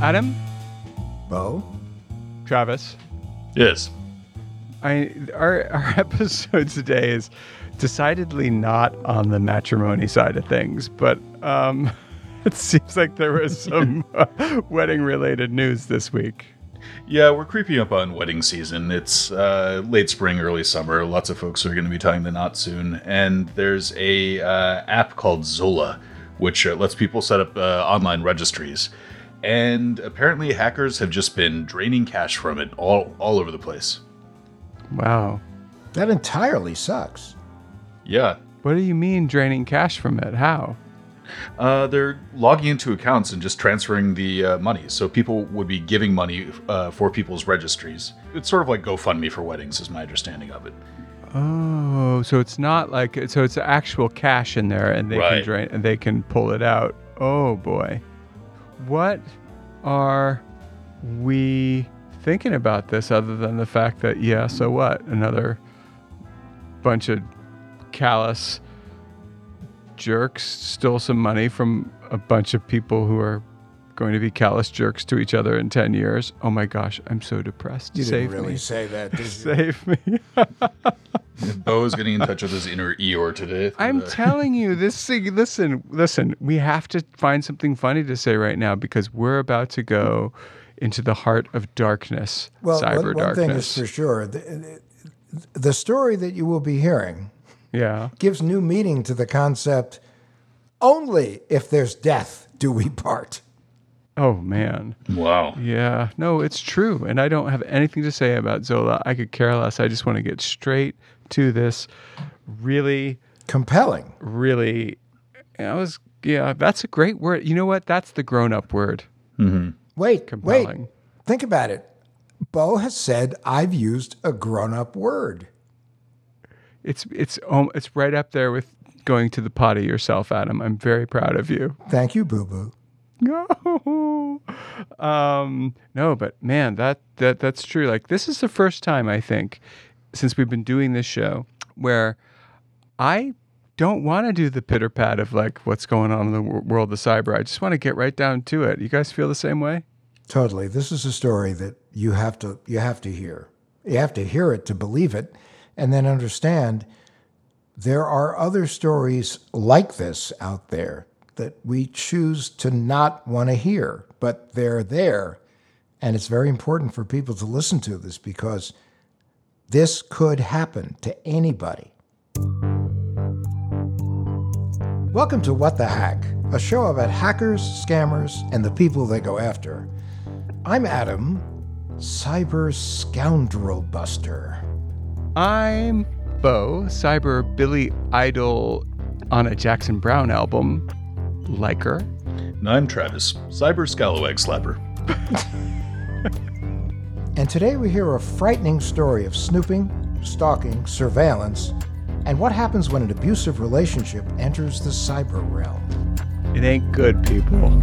Adam, Bo? Travis, Yes. I our our episode today is decidedly not on the matrimony side of things, but um, it seems like there was some uh, wedding related news this week. Yeah, we're creeping up on wedding season. It's uh, late spring, early summer. Lots of folks are going to be tying the knot soon. And there's a uh, app called Zola, which uh, lets people set up uh, online registries. And apparently, hackers have just been draining cash from it all all over the place. Wow. That entirely sucks. Yeah, What do you mean draining cash from it? How? Uh, they're logging into accounts and just transferring the uh, money. So people would be giving money uh, for people's registries. It's sort of like GoFundMe for weddings, is my understanding of it. Oh, so it's not like so it's actual cash in there, and they can drain and they can pull it out. Oh boy, what are we thinking about this other than the fact that yeah, so what? Another bunch of callous jerks stole some money from a bunch of people who are going to be callous jerks to each other in 10 years. Oh my gosh, I'm so depressed. You Save didn't really me. say that, did you? Save me. Bo is getting in touch with his inner Eeyore today. I'm Uh, telling you, this thing, listen, listen, we have to find something funny to say right now because we're about to go into the heart of darkness, Well, cyber one, one darkness. thing is for sure the, the story that you will be hearing yeah. gives new meaning to the concept only if there's death do we part. Oh man. Wow. Yeah. No, it's true. And I don't have anything to say about Zola. I could care less. I just want to get straight to this really, Compelling. really I was yeah, that's a great word. You know what? That's the grown up word. Wait, wait. Compelling. Think about it. Bo has said I've used a grown up word. It's it's um, it's right up there with going to the potty yourself, Adam. I'm very proud of you. Thank you, Boo Boo. No, um, no, but man, that that that's true. Like this is the first time I think since we've been doing this show where I don't want to do the pitter pat of like what's going on in the wor- world of cyber. I just want to get right down to it. You guys feel the same way? Totally. This is a story that you have to you have to hear. You have to hear it to believe it and then understand there are other stories like this out there that we choose to not want to hear, but they're there. And it's very important for people to listen to this because this could happen to anybody. Welcome to What the Hack, a show about hackers, scammers, and the people they go after. I'm Adam, Cyber Scoundrel Buster. I'm Bo, cyber Billy Idol on a Jackson Browne album, liker. And I'm Travis, Cyber Scalawag Slapper. And today we hear a frightening story of snooping, stalking, surveillance, and what happens when an abusive relationship enters the cyber realm. It ain't good, people.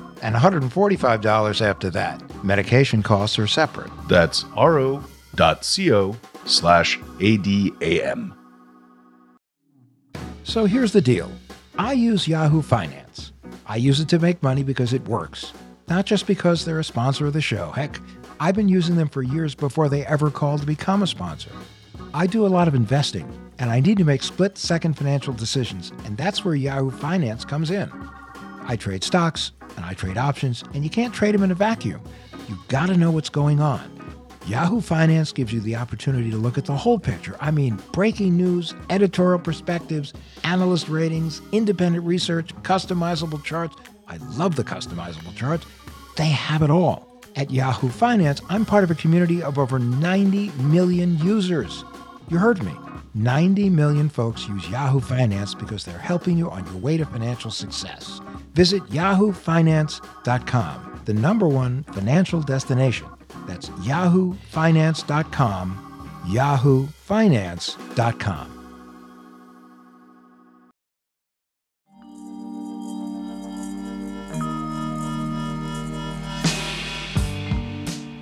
and $145 after that. Medication costs are separate. That's ro.co slash ADAM. So here's the deal I use Yahoo Finance. I use it to make money because it works, not just because they're a sponsor of the show. Heck, I've been using them for years before they ever called to become a sponsor. I do a lot of investing, and I need to make split second financial decisions, and that's where Yahoo Finance comes in. I trade stocks and I trade options, and you can't trade them in a vacuum. You've gotta know what's going on. Yahoo Finance gives you the opportunity to look at the whole picture. I mean, breaking news, editorial perspectives, analyst ratings, independent research, customizable charts. I love the customizable charts. They have it all. At Yahoo Finance, I'm part of a community of over 90 million users. You heard me. 90 million folks use Yahoo Finance because they're helping you on your way to financial success. Visit yahoofinance.com, the number one financial destination. That's yahoofinance.com, yahoofinance.com.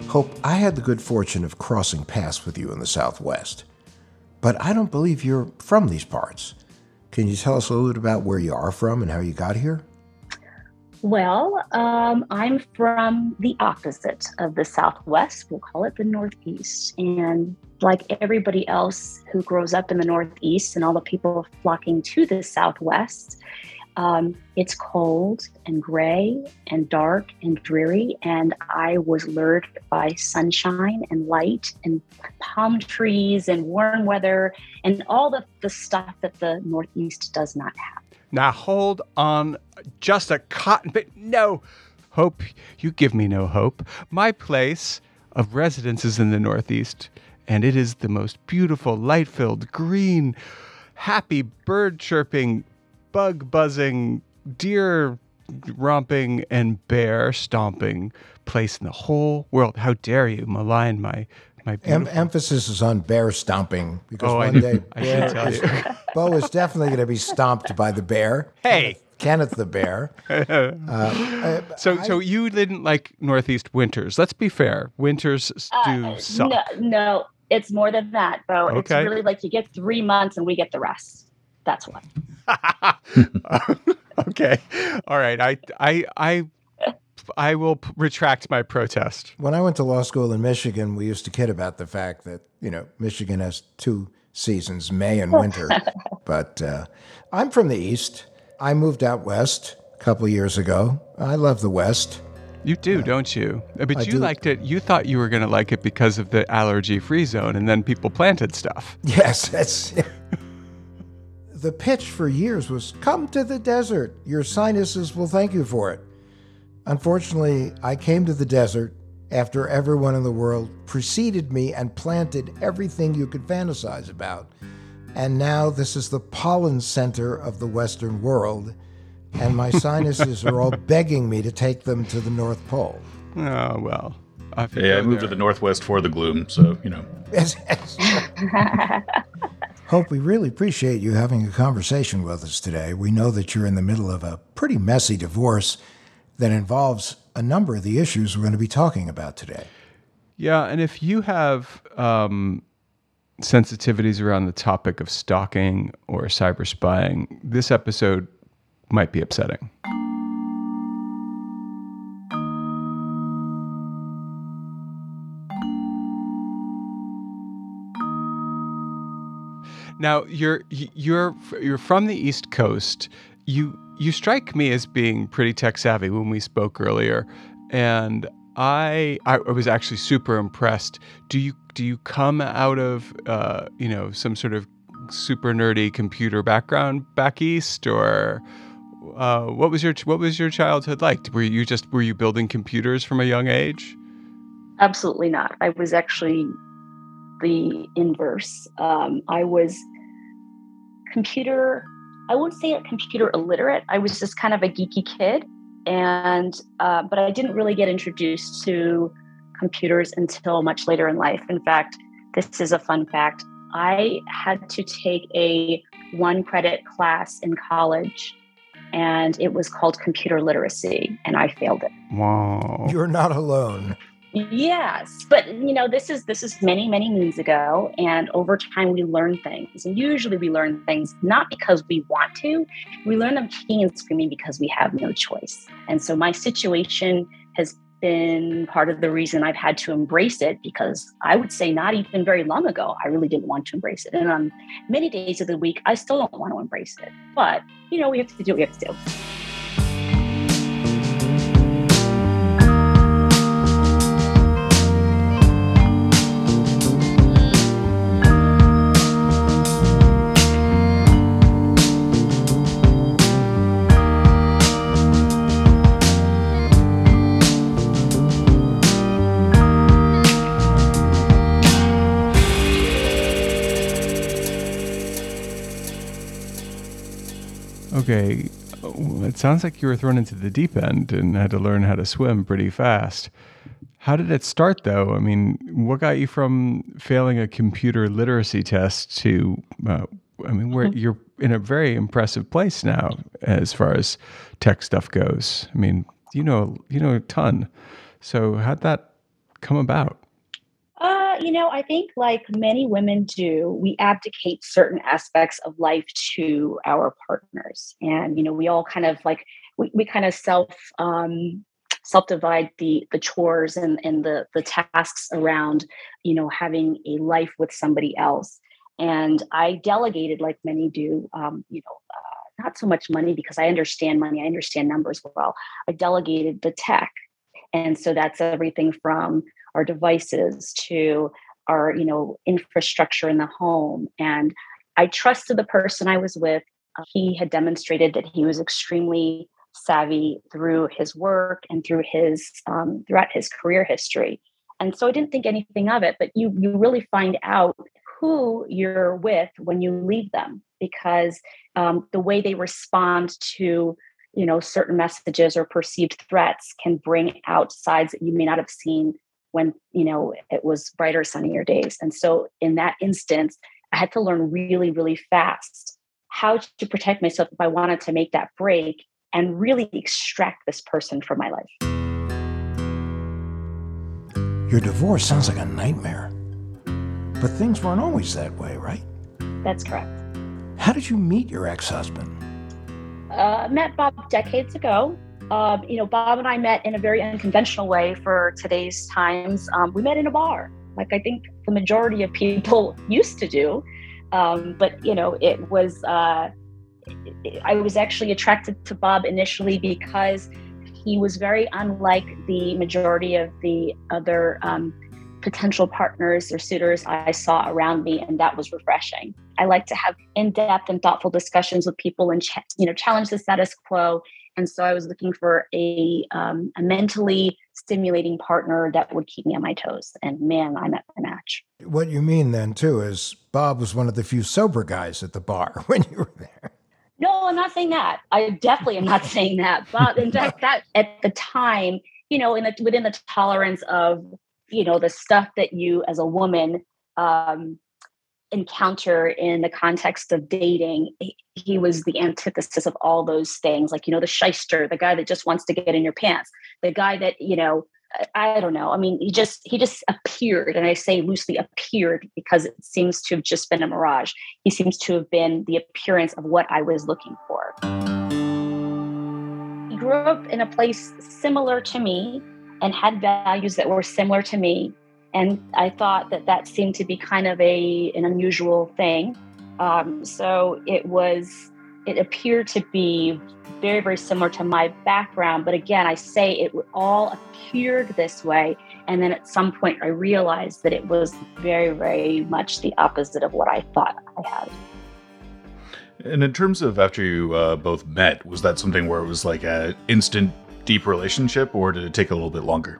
Hope, I had the good fortune of crossing paths with you in the Southwest, but I don't believe you're from these parts. Can you tell us a little bit about where you are from and how you got here? Well, um, I'm from the opposite of the Southwest. We'll call it the Northeast. And like everybody else who grows up in the Northeast and all the people flocking to the Southwest, um, it's cold and gray and dark and dreary. And I was lured by sunshine and light and palm trees and warm weather and all the, the stuff that the Northeast does not have. Now hold on just a cotton bit. No, hope you give me no hope. My place of residence is in the Northeast, and it is the most beautiful, light filled, green, happy, bird chirping, bug buzzing, deer romping, and bear stomping place in the whole world. How dare you malign my em- emphasis is on bear stomping because Oh, I- one day I should tell is, Bo is definitely going to be stomped by the bear. Hey. Kenneth the bear. So, so you didn't like Northeast winters. Let's be fair. Winters do Uh, suck. No, no, it's more than that, Bo. Okay. It's really like you get three months and we get the rest. That's why. okay. All right. I, I, I, I will p- retract my protest. When I went to law school in Michigan, we used to kid about the fact that, you know, Michigan has two seasons, May and winter. but uh, I'm from the East. I moved out west a couple of years ago. I love the West. You do, don't you? Uh, But I you do. liked it. You thought you were going to like it because of the allergy-free zone, and then people planted stuff. Yes, that's. the pitch for years was come to the desert. Your sinuses will thank you for it. Unfortunately, I came to the desert after everyone in the world preceded me and planted everything you could fantasize about. And now this is the pollen center of the Western world, and my sinuses are all begging me to take them to the North Pole. Oh well. I have Yeah, I go moved to the Northwest for the gloom, so, you know. Yes, yes. Hope, we really appreciate you having a conversation with us today. We know that you're in the middle of a pretty messy divorce that involves a number of the issues we're going to be talking about today. Yeah, and if you have um, sensitivities around the topic of stalking or cyber spying, this episode might be upsetting. Now you're you're you're from the East Coast. You you strike me as being pretty tech savvy when we spoke earlier, and I I was actually super impressed. Do you do you come out of uh, you know some sort of super nerdy computer background back east, or uh, what was your what was your childhood like? Were you just were you building computers from a young age? Absolutely not. I was actually the inverse. Um, I was computer, I won't say a computer illiterate. I was just kind of a geeky kid. And, uh, but I didn't really get introduced to computers until much later in life. In fact, this is a fun fact. I had to take a one credit class in college and it was called computer literacy and I failed it. Wow. You're not alone. Yes, but you know this is this is many many moons ago, and over time we learn things, and usually we learn things not because we want to, we learn them kicking and screaming because we have no choice. And so my situation has been part of the reason I've had to embrace it because I would say not even very long ago I really didn't want to embrace it, and on many days of the week I still don't want to embrace it. But you know we have to do what we have to do. Okay, it sounds like you were thrown into the deep end and had to learn how to swim pretty fast. How did it start, though? I mean, what got you from failing a computer literacy test to, uh, I mean, where you're in a very impressive place now as far as tech stuff goes. I mean, you know, you know a ton. So how'd that come about? You know, I think like many women do, we abdicate certain aspects of life to our partners. And, you know, we all kind of like, we, we kind of self, um, divide the the chores and and the the tasks around you know having a life with somebody else. And i delegated like many do um, you know uh, not so much money because i understand money i understand numbers well. I delegated the tech. And so that's everything from our devices to our you know infrastructure in the home. And i trusted the person i was with. He had demonstrated that he was extremely savvy through his work and through his um, throughout his career history. And so i didn't think anything of it but you you really find out who you're with when you leave them because um, the way they respond to you know certain messages or perceived threats can bring out sides that you may not have seen when you know it was brighter sunnier days and so in that instance i had to learn really really fast how to protect myself if i wanted to make that break and really extract this person from my life Your divorce sounds like a nightmare. But things weren't always that way, right? that's correct How did you meet your ex husband? uh, met bob decades ago um, you know bob and i met in a very unconventional way for today's times um, we met in a bar like i think the majority of people used to do um, but you know it was uh, I was actually attracted to Bob initially because he was very unlike the majority of the other um, potential partners or suitors I saw around me, and that was refreshing. I like to have in-depth and thoughtful discussions with people and ch- you know challenge the status quo. And so I was looking for a um, a mentally stimulating partner that would keep me on my toes. And man, I met my match. What you mean then, too, is Bob was one of the few sober guys at the bar when you were there. No, I'm not saying that. I definitely am not saying that. But in fact, that at the time, you know, in the within the tolerance of, you know, the stuff that you as a woman um, encounter in the context of dating, he, was the antithesis of all those things. Like, you know, the shyster, the guy that just wants to get in your pants, the guy that, you know, I don't know. I mean, he just he just appeared, and I say loosely appeared because it seems to have just been a mirage. He seems to have been the appearance of what I was looking for. He grew up in a place similar to me and had values that were similar to me, and I thought that that seemed to be kind of a an unusual thing. Um, so it was it appeared to be very very similar to my background but again i say it all appeared this way and then at some point i realized that it was very very much the opposite of what i thought i had And in terms of after you uh, both met, was that something where it was like a instant deep relationship, or did it take a little bit longer?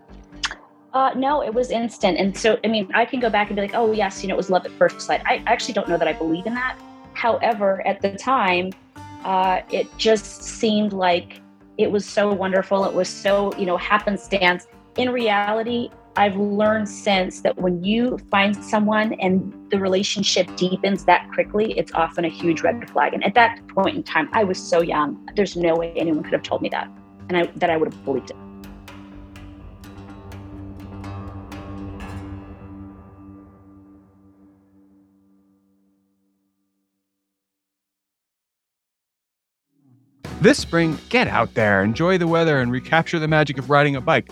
Uh, no, it was instant. And so, I mean, I can go back and be like, oh, yes, you know, it was love at first sight. I actually don't know that I believe in that. However, at the time, uh, it just seemed like it was so wonderful. It was so, you know, happenstance. In reality, I've learned since that when you find someone and the relationship deepens that quickly, it's often a huge red flag. And at that point in time, I was so young. There's no way anyone could have told me that, and I, that I would have believed it. This spring, get out there, enjoy the weather, and recapture the magic of riding a bike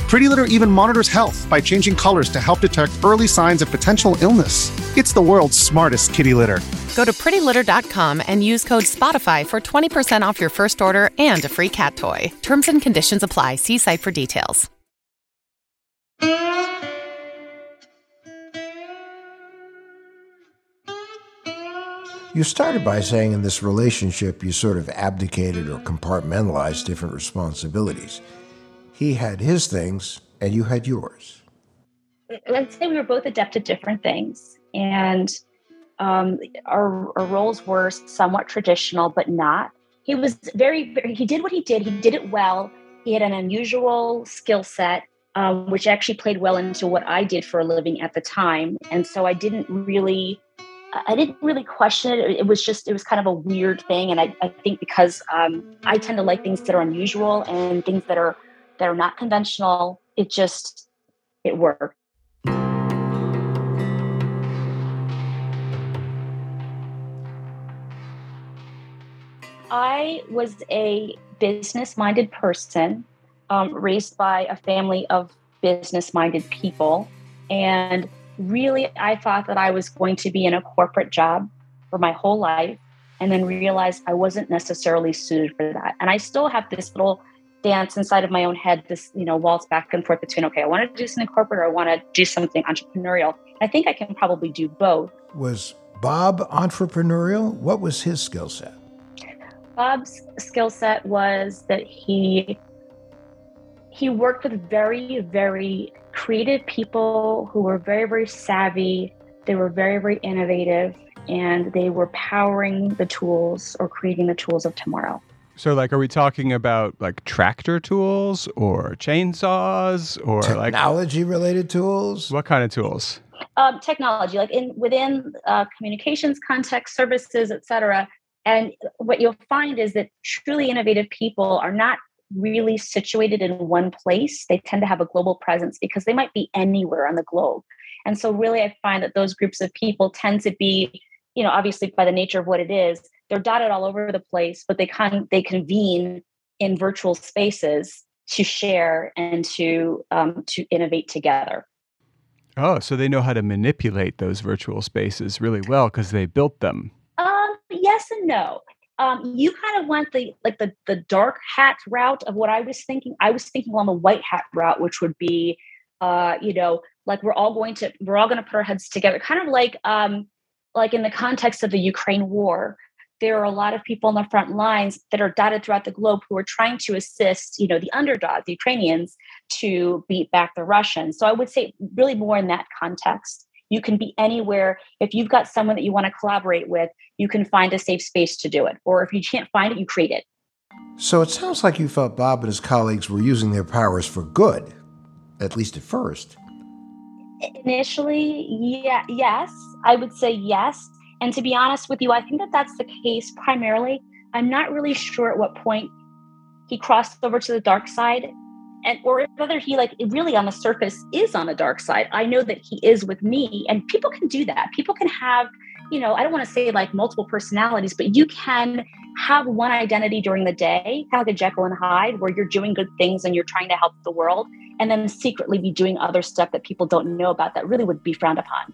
Pretty Litter even monitors health by changing colors to help detect early signs of potential illness. It's the world's smartest kitty litter. Go to prettylitter.com and use code SPOTIFY for 20% off your first order and a free cat toy. Terms and conditions apply. See site for details. You started by saying in this relationship you sort of abdicated or compartmentalized different responsibilities. He had his things and you had yours. Let's say we were both adept at different things. And um, our, our roles were somewhat traditional, but not. He was very, very, he did what he did. He did it well. He had an unusual skill set, um, which actually played well into what I did for a living at the time. And so I didn't really I didn't really question it. It was just, it was kind of a weird thing. And I, I think because um, I tend to like things that are unusual and things that are, that are not conventional, it just, it worked. I was a business minded person, um, raised by a family of business minded people. And really, I thought that I was going to be in a corporate job for my whole life and then realized I wasn't necessarily suited for that. And I still have this little dance inside of my own head, this, you know, waltz back and forth between, okay, I want to do something corporate or I want to do something entrepreneurial. I think I can probably do both. Was Bob entrepreneurial? What was his skill set? Bob's skill set was that he he worked with very, very creative people who were very, very savvy. They were very, very innovative, and they were powering the tools or creating the tools of tomorrow. So, like, are we talking about like tractor tools or chainsaws or technology like, technology related tools? What kind of tools? Um, technology, like in within uh, communications context, services, etc. And what you'll find is that truly innovative people are not really situated in one place, they tend to have a global presence because they might be anywhere on the globe. And so, really, I find that those groups of people tend to be, you know, obviously by the nature of what it is, they're dotted all over the place, but they con- they convene in virtual spaces to share and to um, to innovate together. Oh, so they know how to manipulate those virtual spaces really well because they built them. Um, yes and no um, you kind of went the like the the dark hat route of what I was thinking. I was thinking on the white hat route, which would be, uh, you know, like we're all going to we're all going to put our heads together, kind of like um, like in the context of the Ukraine war. There are a lot of people on the front lines that are dotted throughout the globe who are trying to assist, you know, the underdog, the Ukrainians, to beat back the Russians. So I would say really more in that context. You can be anywhere. If you've got someone that you want to collaborate with, you can find a safe space to do it. Or if you can't find it, you create it. So it sounds like you felt Bob and his colleagues were using their powers for good, at least at first. Initially, yeah, yes, I would say yes. And to be honest with you, I think that that's the case primarily. I'm not really sure at what point he crossed over to the dark side and or whether he like really on the surface is on the dark side. I know that he is with me and people can do that. People can have, you know, I don't want to say like multiple personalities, but you can have one identity during the day, kind of like a Jekyll and Hyde, where you're doing good things and you're trying to help the world, and then secretly be doing other stuff that people don't know about that really would be frowned upon.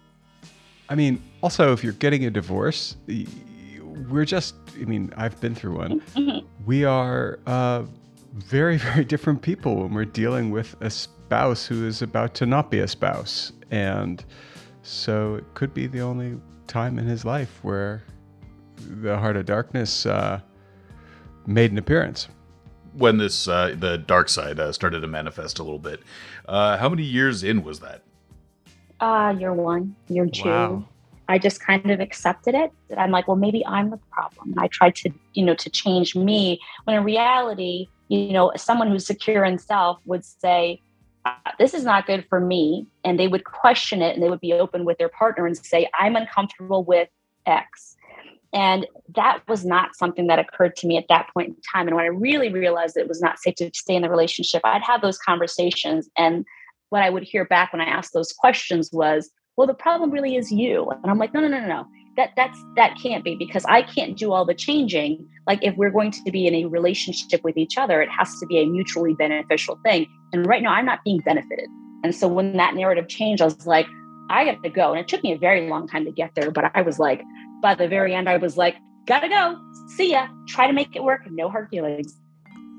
I mean, also, if you're getting a divorce, we're just, I mean, I've been through one. Mm-hmm. We are uh, very, very different people when we're dealing with a spouse who is about to not be a spouse. And so it could be the only time in his life where the Heart of Darkness uh, made an appearance. When this, uh, the dark side uh, started to manifest a little bit, uh, how many years in was that? uh, you're one, you're two. Wow. I just kind of accepted it. I'm like, well, maybe I'm the problem. And I tried to, you know, to change me when in reality, you know, someone who's secure in self would say, uh, this is not good for me. And they would question it and they would be open with their partner and say, I'm uncomfortable with X. And that was not something that occurred to me at that point in time. And when I really realized it was not safe to stay in the relationship, I'd have those conversations and what I would hear back when I asked those questions was, well, the problem really is you. And I'm like, no, no, no, no, no. That that's that can't be because I can't do all the changing. Like if we're going to be in a relationship with each other, it has to be a mutually beneficial thing. And right now I'm not being benefited. And so when that narrative changed, I was like, I got to go. And it took me a very long time to get there, but I was like, by the very end, I was like, gotta go. See ya. Try to make it work. No hard feelings.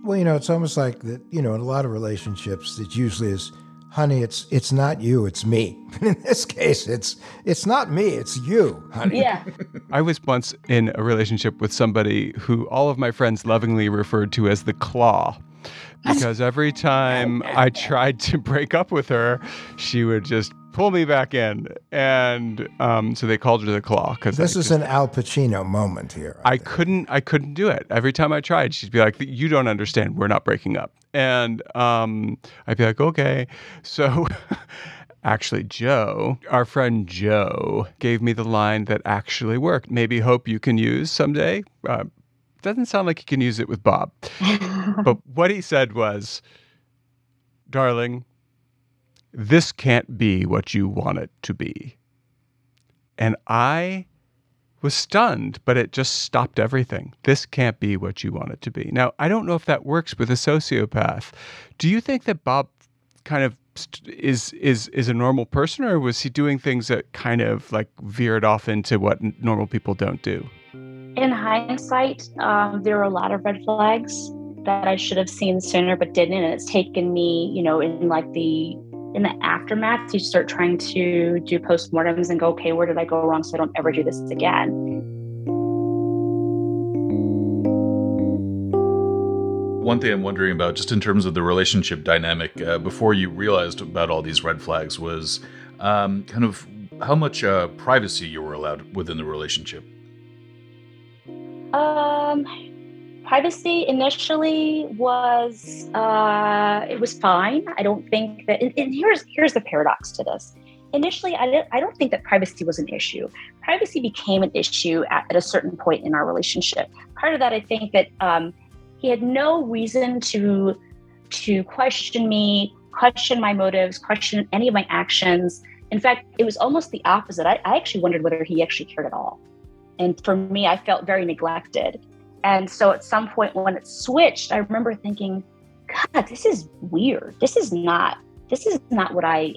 Well, you know, it's almost like that, you know, in a lot of relationships, it usually is honey, it's it's not you, it's me. in this case, it's it's not me, it's you, honey. Yeah. I was once in a relationship with somebody who all of my friends lovingly referred to as the claw. Because every time I tried to break up with her, she would just pull me back in, and um, so they called her the claw. Because this is just, an Al Pacino moment here. I, I couldn't, I couldn't do it. Every time I tried, she'd be like, "You don't understand. We're not breaking up." And um, I'd be like, "Okay." So. actually Joe, our friend Joe, gave me the line that actually worked. Maybe hope you can use someday. Uh, doesn't sound like you can use it with Bob. but what he said was, darling, this can't be what you want it to be. And I was stunned, but it just stopped everything. This can't be what you want it to be. Now, I don't know if that works with a sociopath. Do you think that Bob kind of is is is a normal person or was he doing things that kind of like veered off into what normal people don't do? In hindsight, um, there are a lot of red flags that I should have seen sooner but didn't. And it's taken me, you know, in like the in the aftermath, you start trying to do postmortems and go, okay, where did I go wrong so I don't ever do this again? One thing I'm wondering about, just in terms of the relationship dynamic, uh, before you realized about all these red flags, was um, kind of how much uh, privacy you were allowed within the relationship. Um, privacy initially was uh, it was fine. I don't think that. And, and here's here's the paradox to this. Initially, I, didn't, I don't think that privacy was an issue. Privacy became an issue at, at a certain point in our relationship. Part of that, I think that um, he had no reason to to question me, question my motives, question any of my actions. In fact, it was almost the opposite. I, I actually wondered whether he actually cared at all. And for me, I felt very neglected. And so at some point when it switched, I remember thinking, God, this is weird. This is not this is not what I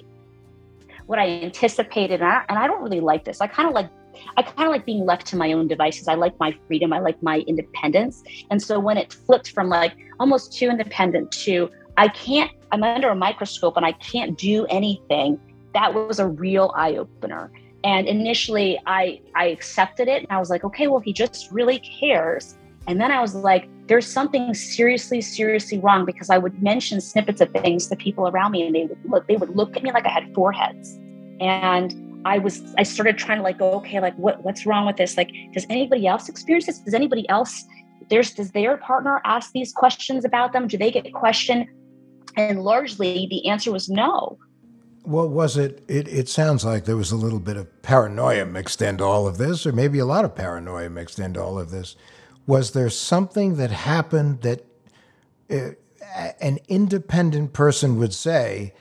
what I anticipated. And I, and I don't really like this. I kind of like I kind of like being left to my own devices. I like my freedom. I like my independence. And so when it flipped from like almost too independent to I can't, I'm under a microscope and I can't do anything, that was a real eye opener. And initially, I I accepted it, and I was like, okay, well, he just really cares. And then I was like, there's something seriously, seriously wrong because I would mention snippets of things to people around me, and they would look, they would look at me like I had four heads. And I was, I started trying to like go, okay, like what, what's wrong with this? Like, does anybody else experience this? Does anybody else? There's, does their partner ask these questions about them? Do they get questioned? And largely, the answer was no. What was it? It it sounds like there was a little bit of paranoia mixed into all of this, or maybe a lot of paranoia mixed into all of this. Was there something that happened that uh, an independent person would say,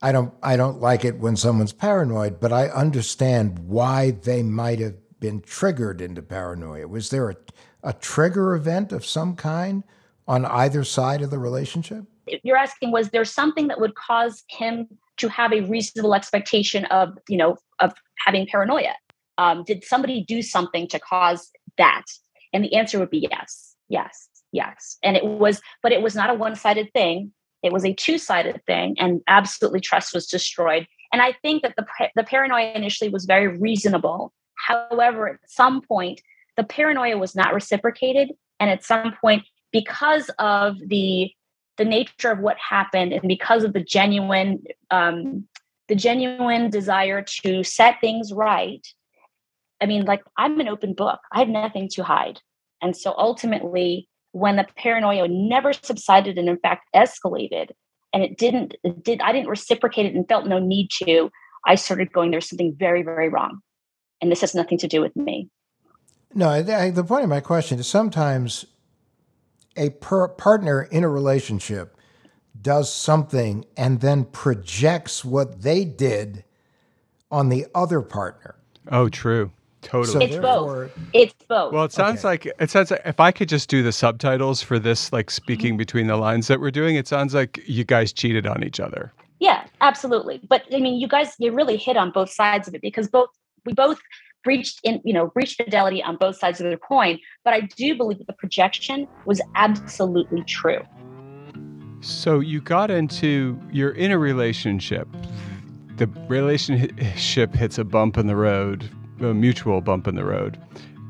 "I don't I don't like it when someone's paranoid, but I understand why they might have been triggered into paranoia." Was there a a trigger event of some kind on either side of the relationship? You're asking was there something that would cause him to have a reasonable expectation of you know of having paranoia um, did somebody do something to cause that and the answer would be yes yes yes. And it was but it was not a one-sided thing. It was a two-sided thing and absolutely trust was destroyed. And i think that the, the paranoia initially was very reasonable. However at some point the paranoia was not reciprocated. And at some point because of the the nature of what happened and because of the genuine um, the genuine desire to set things right i mean like i'm an open book i have nothing to hide and so ultimately when the paranoia never subsided and in fact escalated and it didn't it did i didn't reciprocate it and felt no need to i started going there's something very very wrong and this has nothing to do with me no I, the point of my question is sometimes a per- partner in a relationship does something and then projects what they did on the other partner. Oh, true. Totally. So it's both. It's both. Well, it sounds okay. like it sounds like if I could just do the subtitles for this, like speaking mm-hmm. between the lines that we're doing, it sounds like you guys cheated on each other. Yeah, absolutely. But I mean, you guys, you really hit on both sides of it because both we both breached in you know breached fidelity on both sides of the coin but i do believe that the projection was absolutely true so you got into you're in a relationship the relationship hits a bump in the road a mutual bump in the road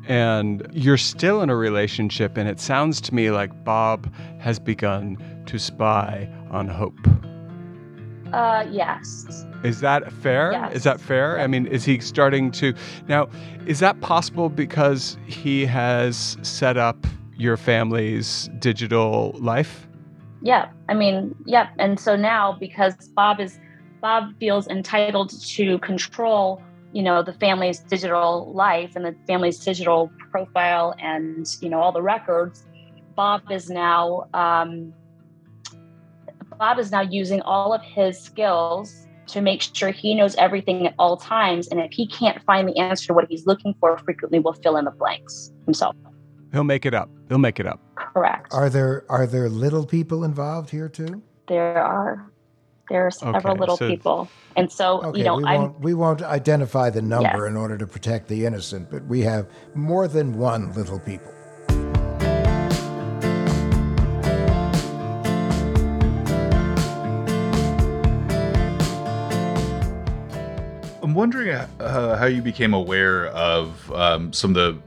and you're still in a relationship and it sounds to me like bob has begun to spy on hope uh, yes. Is that fair? Yes. Is that fair? I mean, is he starting to now? Is that possible because he has set up your family's digital life? Yeah, I mean, yep. Yeah. And so now, because Bob is Bob feels entitled to control, you know, the family's digital life and the family's digital profile, and you know all the records. Bob is now um, Bob is now using all of his skills to make sure he knows everything at all times. And if he can't find the answer to what he's looking for, frequently will fill in the blanks himself. He'll make it up. He'll make it up. Correct. Are there are there little people involved here too? There are. There are several okay, little so, people, and so okay, you know, we I'm, won't, we won't identify the number yes. in order to protect the innocent, but we have more than one little people. I'm wondering uh, how you became aware of um, some of the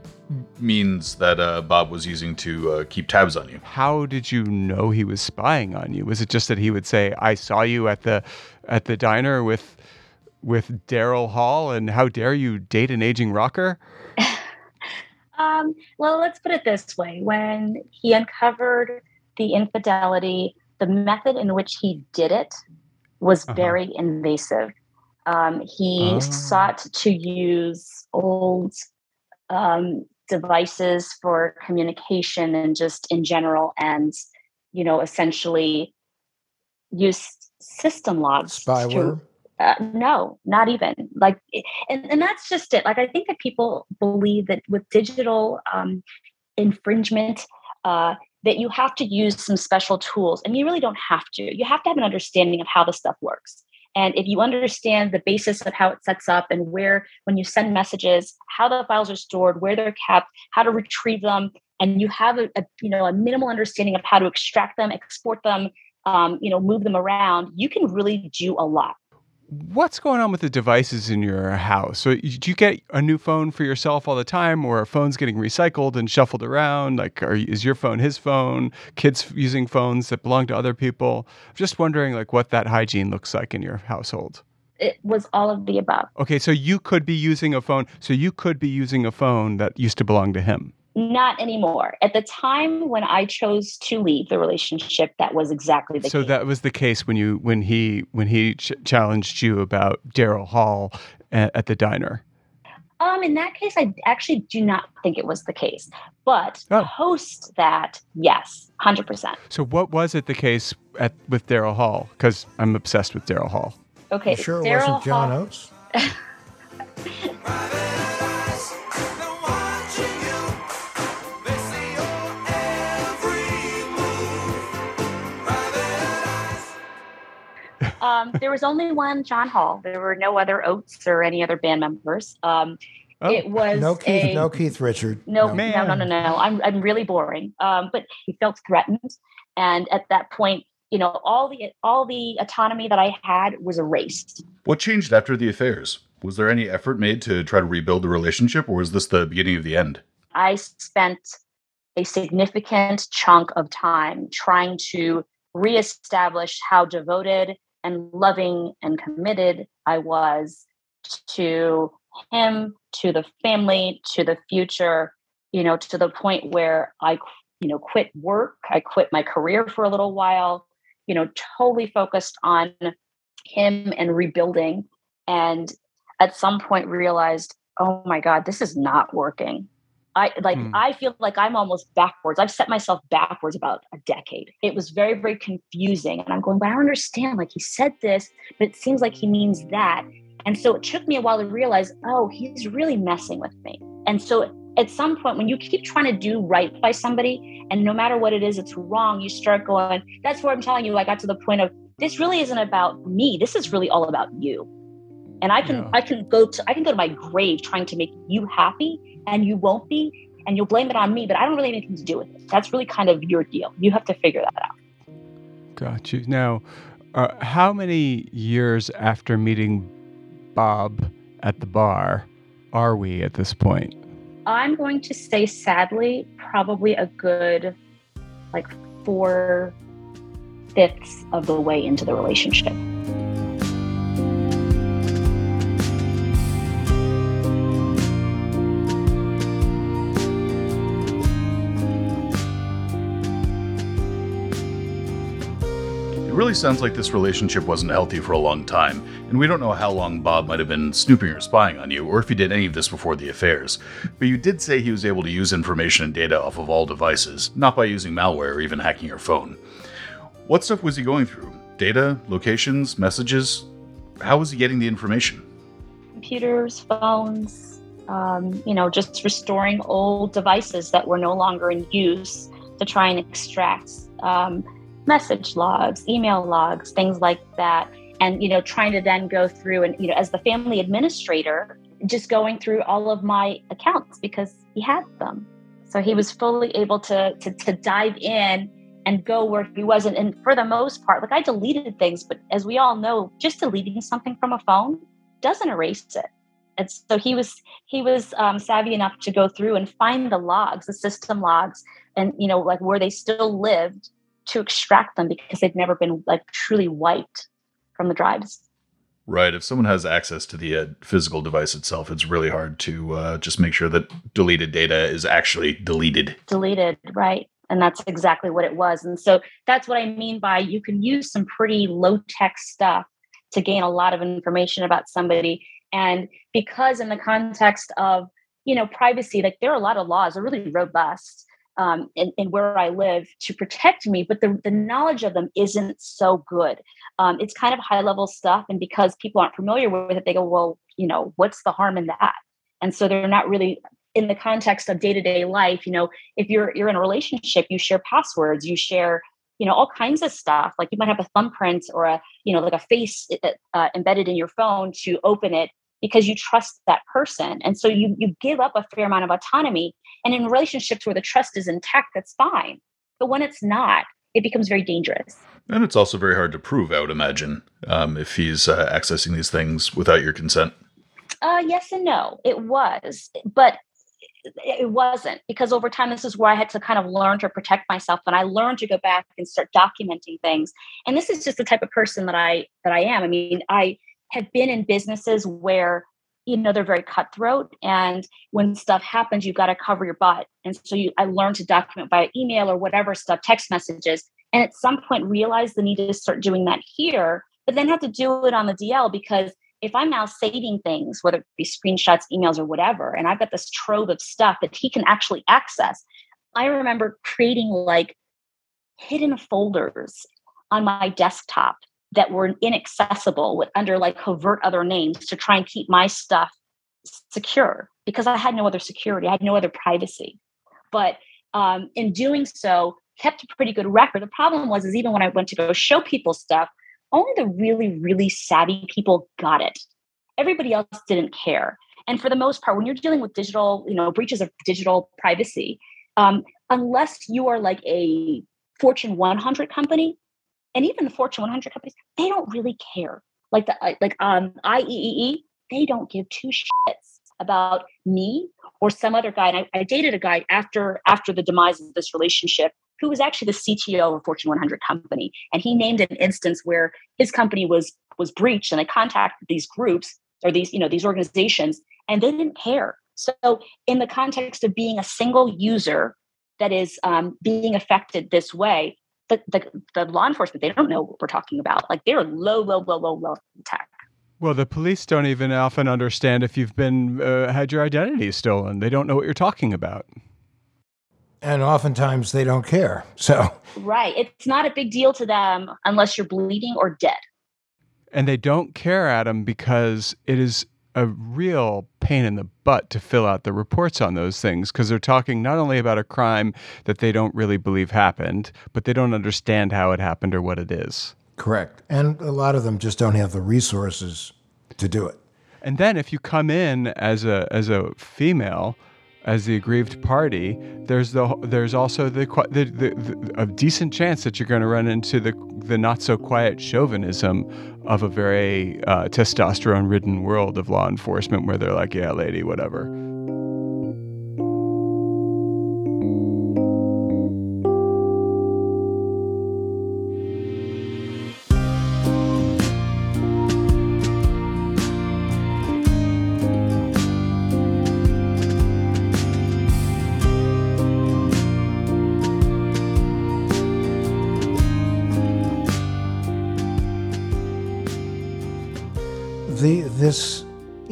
means that uh, Bob was using to uh, keep tabs on you. How did you know he was spying on you? Was it just that he would say, "I saw you at the at the diner with with Daryl Hall, and how dare you date an aging rocker?" um, well, let's put it this way: when he uncovered the infidelity, the method in which he did it was uh-huh. very invasive. Um, he oh. sought to use old um, devices for communication and just in general, and you know, essentially use system logs. Spyware. To, uh, no, not even like, and, and that's just it. Like, I think that people believe that with digital um, infringement, uh, that you have to use some special tools, and you really don't have to. You have to have an understanding of how the stuff works. And if you understand the basis of how it sets up and where, when you send messages, how the files are stored, where they're kept, how to retrieve them, and you have a, a you know a minimal understanding of how to extract them, export them, um, you know, move them around, you can really do a lot. What's going on with the devices in your house? So, do you get a new phone for yourself all the time, or are phones getting recycled and shuffled around? Like, are, is your phone his phone? Kids using phones that belong to other people? I'm just wondering, like, what that hygiene looks like in your household. It was all of the above. Okay, so you could be using a phone. So you could be using a phone that used to belong to him. Not anymore. At the time when I chose to leave the relationship, that was exactly the so case. that was the case when you when he when he ch- challenged you about Daryl Hall at, at, the diner. Um, in that case, I actually do not think it was the case. But oh. post that, yes, hundred percent. So what was it the case at with Daryl Hall? Because I'm obsessed with Daryl Hall. Okay, you sure it wasn't John Hall- Oates. um, there was only one John Hall. There were no other Oates or any other band members. Um, oh, it was no Keith, a, no Keith Richard. No, no, no, no, no, no. I'm I'm really boring. Um, but he felt threatened, and at that point, you know, all the all the autonomy that I had was erased. What changed after the affairs? Was there any effort made to try to rebuild the relationship, or was this the beginning of the end? I spent a significant chunk of time trying to reestablish how devoted and loving and committed I was to him, to the family, to the future, you know, to the point where I, you know, quit work. I quit my career for a little while, you know, totally focused on him and rebuilding. And at some point realized, oh my God, this is not working. I like mm. I feel like I'm almost backwards. I've set myself backwards about a decade. It was very, very confusing. And I'm going, but I don't understand. Like he said this, but it seems like he means that. And so it took me a while to realize, oh, he's really messing with me. And so at some point, when you keep trying to do right by somebody, and no matter what it is, it's wrong, you start going, that's where I'm telling you, I got to the point of this really isn't about me. This is really all about you and i can yeah. i can go to i can go to my grave trying to make you happy and you won't be and you'll blame it on me but i don't really have anything to do with it. That's really kind of your deal. You have to figure that out. Got you. Now uh, how many years after meeting bob at the bar are we at this point? I'm going to say sadly probably a good like four fifths of the way into the relationship really sounds like this relationship wasn't healthy for a long time, and we don't know how long Bob might have been snooping or spying on you, or if he did any of this before the affairs. But you did say he was able to use information and data off of all devices, not by using malware or even hacking your phone. What stuff was he going through? Data, locations, messages? How was he getting the information? Computers, phones, um, you know, just restoring old devices that were no longer in use to try and extract um, message logs, email logs, things like that. And, you know, trying to then go through and, you know, as the family administrator, just going through all of my accounts because he had them. So he was fully able to, to, to dive in and go where he wasn't. And for the most part, like I deleted things, but as we all know, just deleting something from a phone doesn't erase it. And so he was he was um, savvy enough to go through and find the logs, the system logs, and you know like where they still lived, to extract them because they've never been like truly wiped from the drives. Right. If someone has access to the uh, physical device itself, it's really hard to uh, just make sure that deleted data is actually deleted. Deleted, right. And that's exactly what it was. And so that's what I mean by you can use some pretty low tech stuff to gain a lot of information about somebody. And because, in the context of, you know, privacy, like there are a lot of laws, are really robust um, in, in, where I live to protect me, but the, the knowledge of them isn't so good. Um, it's kind of high level stuff. And because people aren't familiar with it, they go, well, you know, what's the harm in that? And so they're not really in the context of day to day life. You know, if you're you're in a relationship, you share passwords, you share, you know, all kinds of stuff. Like you might have a thumbprint or a, you know, like a face uh, embedded in your phone to open it because you trust that person. And so you you give up a fair amount of autonomy. And in relationships where the trust is intact, that's fine. But when it's not, it becomes very dangerous. And it's also very hard to prove, I would imagine, um, if he's uh, accessing these things without your consent. Uh, yes and no. It was, but it wasn't because over time, this is where I had to kind of learn to protect myself, and I learned to go back and start documenting things. And this is just the type of person that I that I am. I mean, I have been in businesses where you know they're very cutthroat and when stuff happens you've got to cover your butt. And so you, i learned to document via email or whatever stuff text messages and at some point realized the need to start doing that here but then have to do it on the dl because if i'm now saving things whether it be screenshots emails or whatever and i've got this trove of stuff that he can actually access i remember creating like hidden folders on my desktop that were inaccessible with under like covert other names to try and keep my stuff secure because I had no other security, I had no other privacy. But um, in doing so, kept a pretty good record. The problem was, is even when I went to go show people stuff, only the really, really savvy people got it. Everybody else didn't care. And for the most part, when you're dealing with digital, you know, breaches of digital privacy, um, unless you are like a Fortune 100 company, and even the Fortune 100 companies, they don't really care. Like the like um IEEE, they don't give two shits about me or some other guy. And I, I dated a guy after after the demise of this relationship who was actually the CTO of a Fortune 100 company, and he named an instance where his company was was breached, and they contacted these groups or these you know these organizations, and they didn't care. So, in the context of being a single user that is um, being affected this way, the, the, the law enforcement, they don't know what we're talking about. Like they're low, low, low, low, low tech. Well, the police don't even often understand if you've been uh, had your identity stolen. They don't know what you're talking about. And oftentimes they don't care. So Right. It's not a big deal to them unless you're bleeding or dead. And they don't care, Adam, because it is a real pain in the butt to fill out the reports on those things because they're talking not only about a crime that they don't really believe happened, but they don't understand how it happened or what it is. Correct. And a lot of them just don't have the resources to do it. And then if you come in as a as a female, as the aggrieved party, there's the there's also the the, the, the a decent chance that you're going to run into the the not so quiet chauvinism of a very uh, testosterone ridden world of law enforcement, where they're like, yeah, lady, whatever.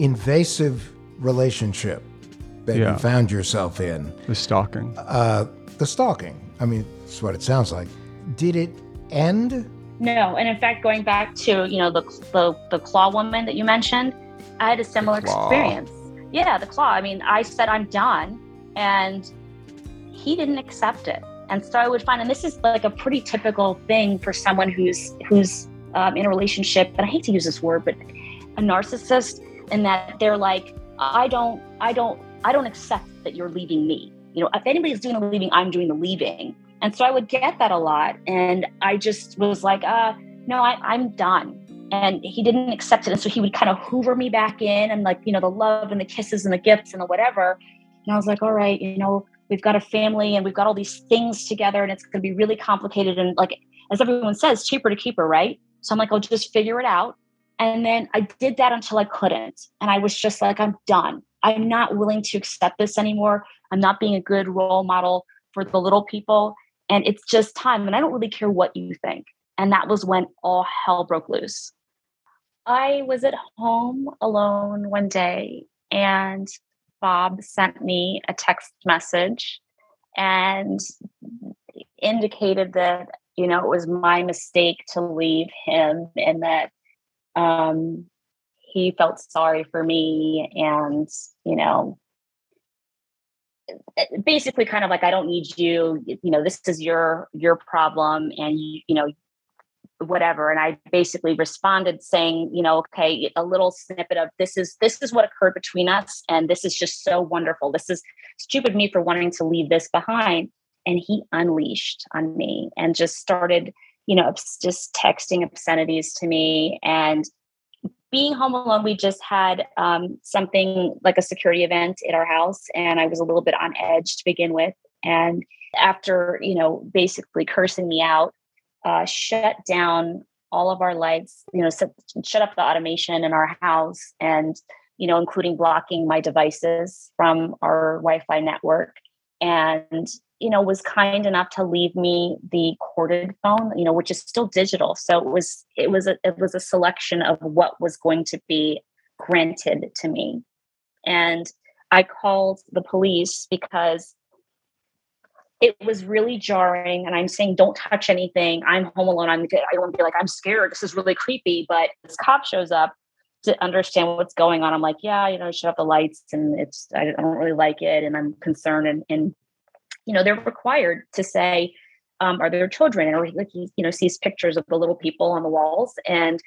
Invasive relationship that Yeah. you found yourself in, The stalking. uh, the stalking. I mean, that's what it sounds like. Did it end? No, and in fact, going back to you know the the, the claw woman that you mentioned, I had a similar experience. Yeah, the claw. I mean, I said I'm done, and he didn't accept it. And so I would find, and this is like a pretty typical thing for someone who's who's um, in a relationship. And I hate to use this word, but a narcissist, and that they're like, I don't, I don't, I don't accept that you're leaving me. You know, if anybody's doing the leaving, I'm doing the leaving. And so I would get that a lot. And I just was like, uh, no, I, I'm done. And he didn't accept it. And so he would kind of hoover me back in and like, you know, the love and the kisses and the gifts and the whatever. And I was like, all right, you know, we've got a family and we've got all these things together and it's going to be really complicated. And like, as everyone says, cheaper to keep her, right? So I'm like, I'll just figure it out. And then I did that until I couldn't. And I was just like, I'm done. I'm not willing to accept this anymore. I'm not being a good role model for the little people. And it's just time. And I don't really care what you think. And that was when all hell broke loose. I was at home alone one day and Bob sent me a text message and indicated that, you know, it was my mistake to leave him and that um, he felt sorry for me and, you know, basically kind of like i don't need you. You know this is your your problem and you you know whatever. And i basically responded saying you know okay a little snippet of this is this is what occurred between us and this is just so wonderful. This is stupid me for wanting to leave this behind. And he unleashed on me and just started you know, just texting obscenities to me. And being home alone, we just had um, something like a security event at our house, and I was a little bit on edge to begin with. And after, you know, basically cursing me out, uh, shut down all of our lights, you know, set, shut up the automation in our house and, you know, including blocking my devices from our Wi Fi network. And, you know, was kind enough to leave me the corded phone, you know, which is still digital. So it was, it was a, it was a selection of what was going to be granted to me. And I called the police because it was really jarring. And I'm saying, don't touch anything. I'm home alone. I'm, I don't be like, I'm scared. This is really creepy. But this cop shows up to understand what's going on. I'm like, yeah, you know, shut off the lights and it's, I, I don't really like it. And I'm concerned. And, and, you know, they're required to say, um, are there children? Or like he, you know, sees pictures of the little people on the walls and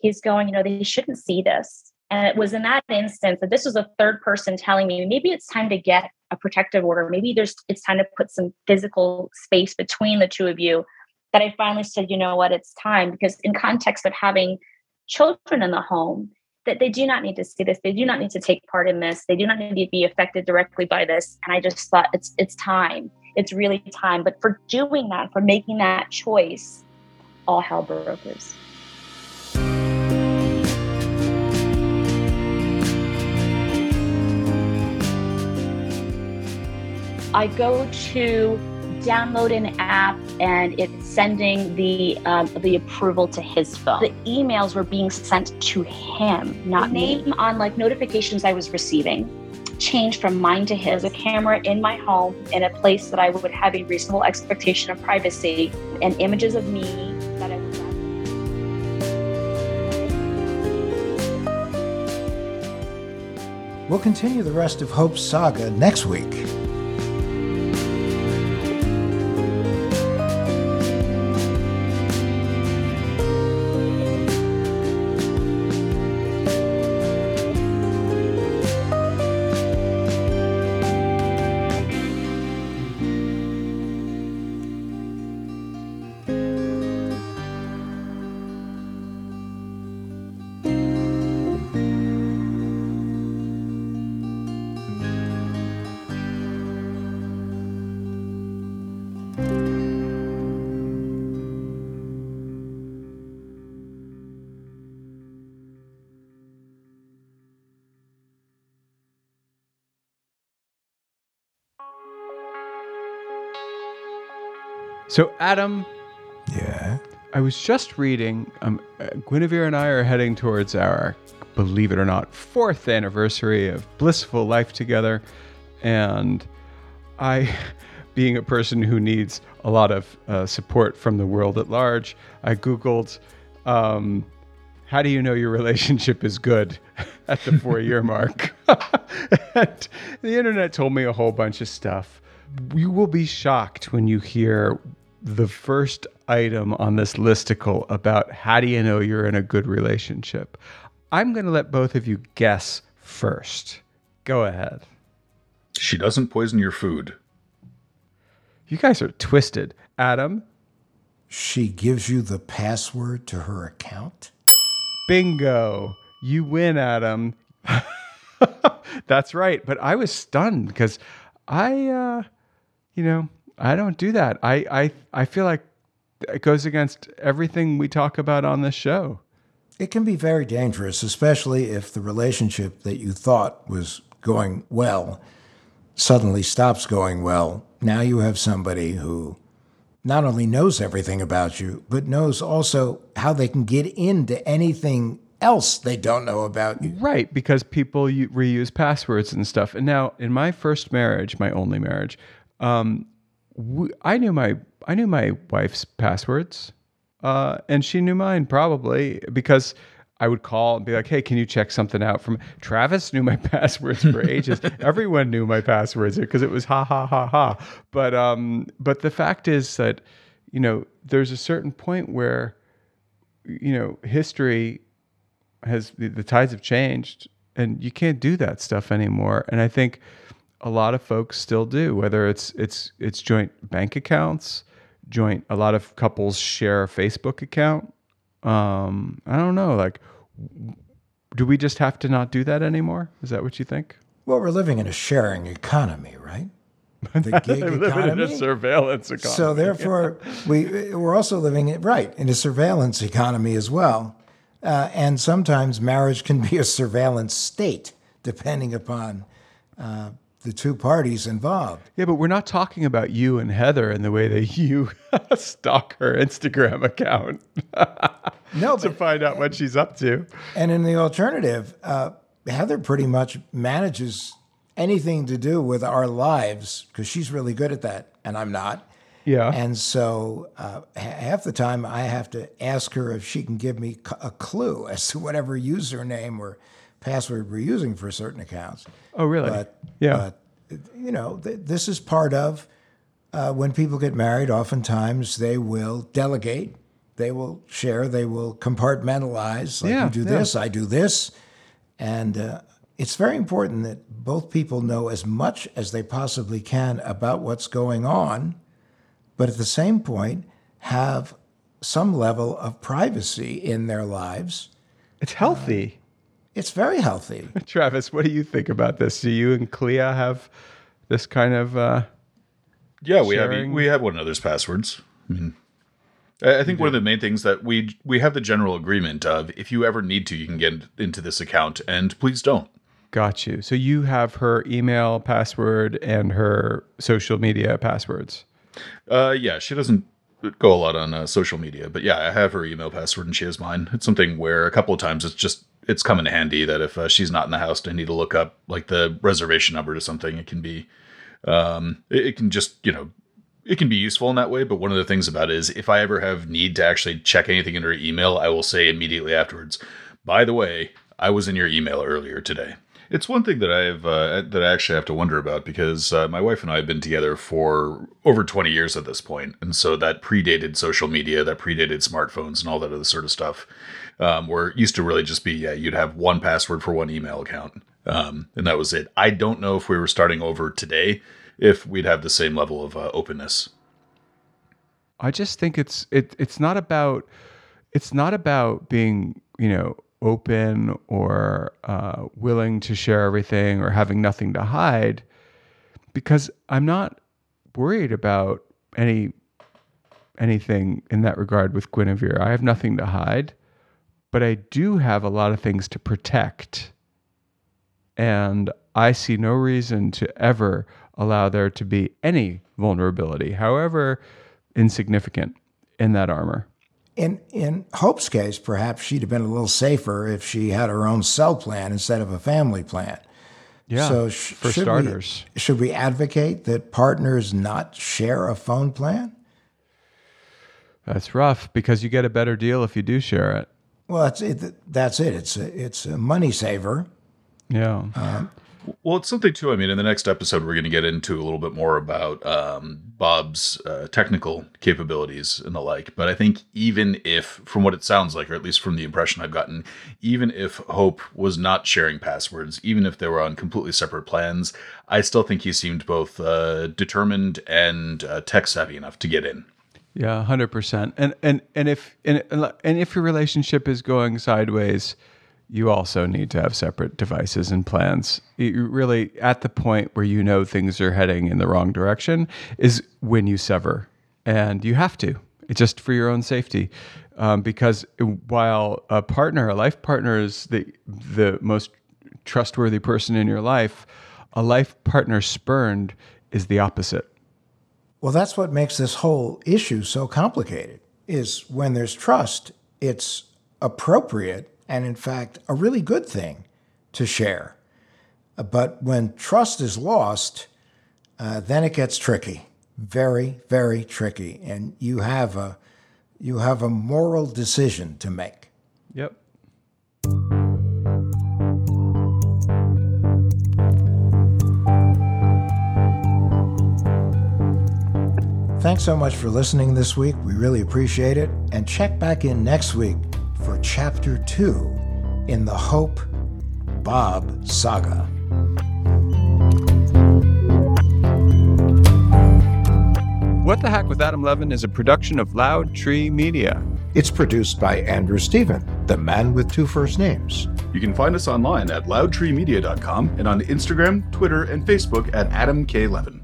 he's going, you know, they shouldn't see this. And it was in that instance that this was a third person telling me maybe it's time to get a protective order. Maybe there's it's time to put some physical space between the two of you. That I finally said, you know what, it's time because in context of having children in the home, that they do not need to see this. They do not need to take part in this. They do not need to be affected directly by this. And I just thought it's it's time. It's really time. But for doing that, for making that choice, all hell broke loose. I go to download an app and it's sending the um, the approval to his phone. The emails were being sent to him, not the name me. on like notifications I was receiving changed from mine to his. A camera in my home in a place that I would have a reasonable expectation of privacy and images of me that I would. We'll continue the rest of Hope's saga next week. So, Adam, Yeah. I was just reading. Um, uh, Guinevere and I are heading towards our, believe it or not, fourth anniversary of blissful life together, and I, being a person who needs a lot of uh, support from the world at large, I googled, um, "How do you know your relationship is good?" at the four-year mark, and the internet told me a whole bunch of stuff. You will be shocked when you hear the first item on this listicle about how do you know you're in a good relationship. I'm going to let both of you guess first. Go ahead. She doesn't poison your food. You guys are twisted. Adam, She gives you the password to her account? bingo. You win, Adam. That's right. But I was stunned because I, uh, you know, I don't do that. I, I, I feel like it goes against everything we talk about on this show. It can be very dangerous, especially if the relationship that you thought was going well suddenly stops going well. Now you have somebody who not only knows everything about you, but knows also how they can get into anything else they don't know about you. Right, because people reuse passwords and stuff. And now, in my first marriage, my only marriage, um, w- I knew my I knew my wife's passwords, uh, and she knew mine probably because I would call and be like, "Hey, can you check something out from?" Travis knew my passwords for ages. Everyone knew my passwords because it was ha ha ha ha. But um, but the fact is that you know there's a certain point where you know history has the, the tides have changed and you can't do that stuff anymore and i think a lot of folks still do whether it's it's it's joint bank accounts joint. A lot of couples share a Facebook account. Um, I don't know. Like, do we just have to not do that anymore? Is that what you think? Well, we're living in a sharing economy, right? The gig living in a surveillance economy. So therefore, we we're also living it right in a surveillance economy as well. Uh, and sometimes marriage can be a surveillance state, depending upon uh, the two parties involved. Yeah, but we're not talking about you and Heather and the way that you stalk her Instagram account. no, to but, find out what she's up to. And in the alternative, uh, Heather pretty much manages anything to do with our lives because she's really good at that, and I'm not. Yeah. And so uh, half the time I have to ask her if she can give me a clue as to whatever username or password we're using for certain accounts. Oh, really? But, yeah. But, you know, th- this is part of uh, when people get married, oftentimes they will delegate, they will share, they will compartmentalize. Like, Yeah, you do yeah. this, I do this. And uh, it's very important that both people know as much as they possibly can about what's going on, but at the same point, have some level of privacy in their lives. It's healthy. It's very healthy. Travis, what do you think about this? Do you and Clea have this kind of uh, Yeah, we have we have one another's passwords. I mean, I I think one of the main things that we we have the general agreement of if you ever need to, you can get into this account, and please don't. got you? So you have her email password and her social media passwords. Uh, yeah, she doesn't go a lot on uh, social media, but yeah, I have her email password and she has mine. It's something where a couple of times it's just it's come in handy that if uh, she's not in the house, I need to look up like the reservation number to something. It can be, um, it, it can just you know, it can be useful in that way. But one of the things about it is if I ever have need to actually check anything in her email, I will say immediately afterwards. By the way, I was in your email earlier today. It's one thing that I've uh, that I actually have to wonder about because uh, my wife and I have been together for over 20 years at this point, and so that predated social media, that predated smartphones, and all that other sort of stuff. Um, where it used to really just be yeah, you'd have one password for one email account, um, and that was it. I don't know if we were starting over today, if we'd have the same level of uh, openness. I just think it's it it's not about it's not about being you know open or uh, willing to share everything or having nothing to hide because I'm not worried about any anything in that regard with Guinevere. I have nothing to hide, but I do have a lot of things to protect. And I see no reason to ever allow there to be any vulnerability, however insignificant, in that armor. In in Hope's case, perhaps she'd have been a little safer if she had her own cell plan instead of a family plan. Yeah, So sh- for should starters. we, should we advocate that partners not share a phone plan? That's rough because you get a better deal if you do share it. Well, that's it. That's it. It's a, it's a money saver. Yeah. Um, Well, it's something too. I mean, in the next episode, we're going to get into a little bit more about um, Bob's uh, technical capabilities and the like. But I think even if, from what it sounds like, or at least from the impression I've gotten, even if Hope was not sharing passwords, even if they were on completely separate plans, I still think he seemed both uh, determined and uh, tech savvy enough to get in. Yeah, hundred percent. And and and if and, and if your relationship is going sideways, you also need to have separate devices and plans. You really at the point where you know things are heading in the wrong direction is when you sever, and you have to. It's just for your own safety, um, because while a partner, a life partner, is the the most trustworthy person in your life, a life partner spurned is the opposite. Well, that's what makes this whole issue so complicated. Is when there's trust, it's appropriate and, in fact, a really good thing to share. But when trust is lost, uh, then it gets tricky, very, very tricky, and you have a you have a moral decision to make. Yep. Thanks so much for listening this week. We really appreciate it. And check back in next week for chapter two in the Hope Bob saga. What the Hack with Adam Levin is a production of Loud Tree Media. It's produced by Andrew Stephen, the man with two first names. You can find us online at loudtreemedia.com and on Instagram, Twitter, and Facebook at Adam K. Levin.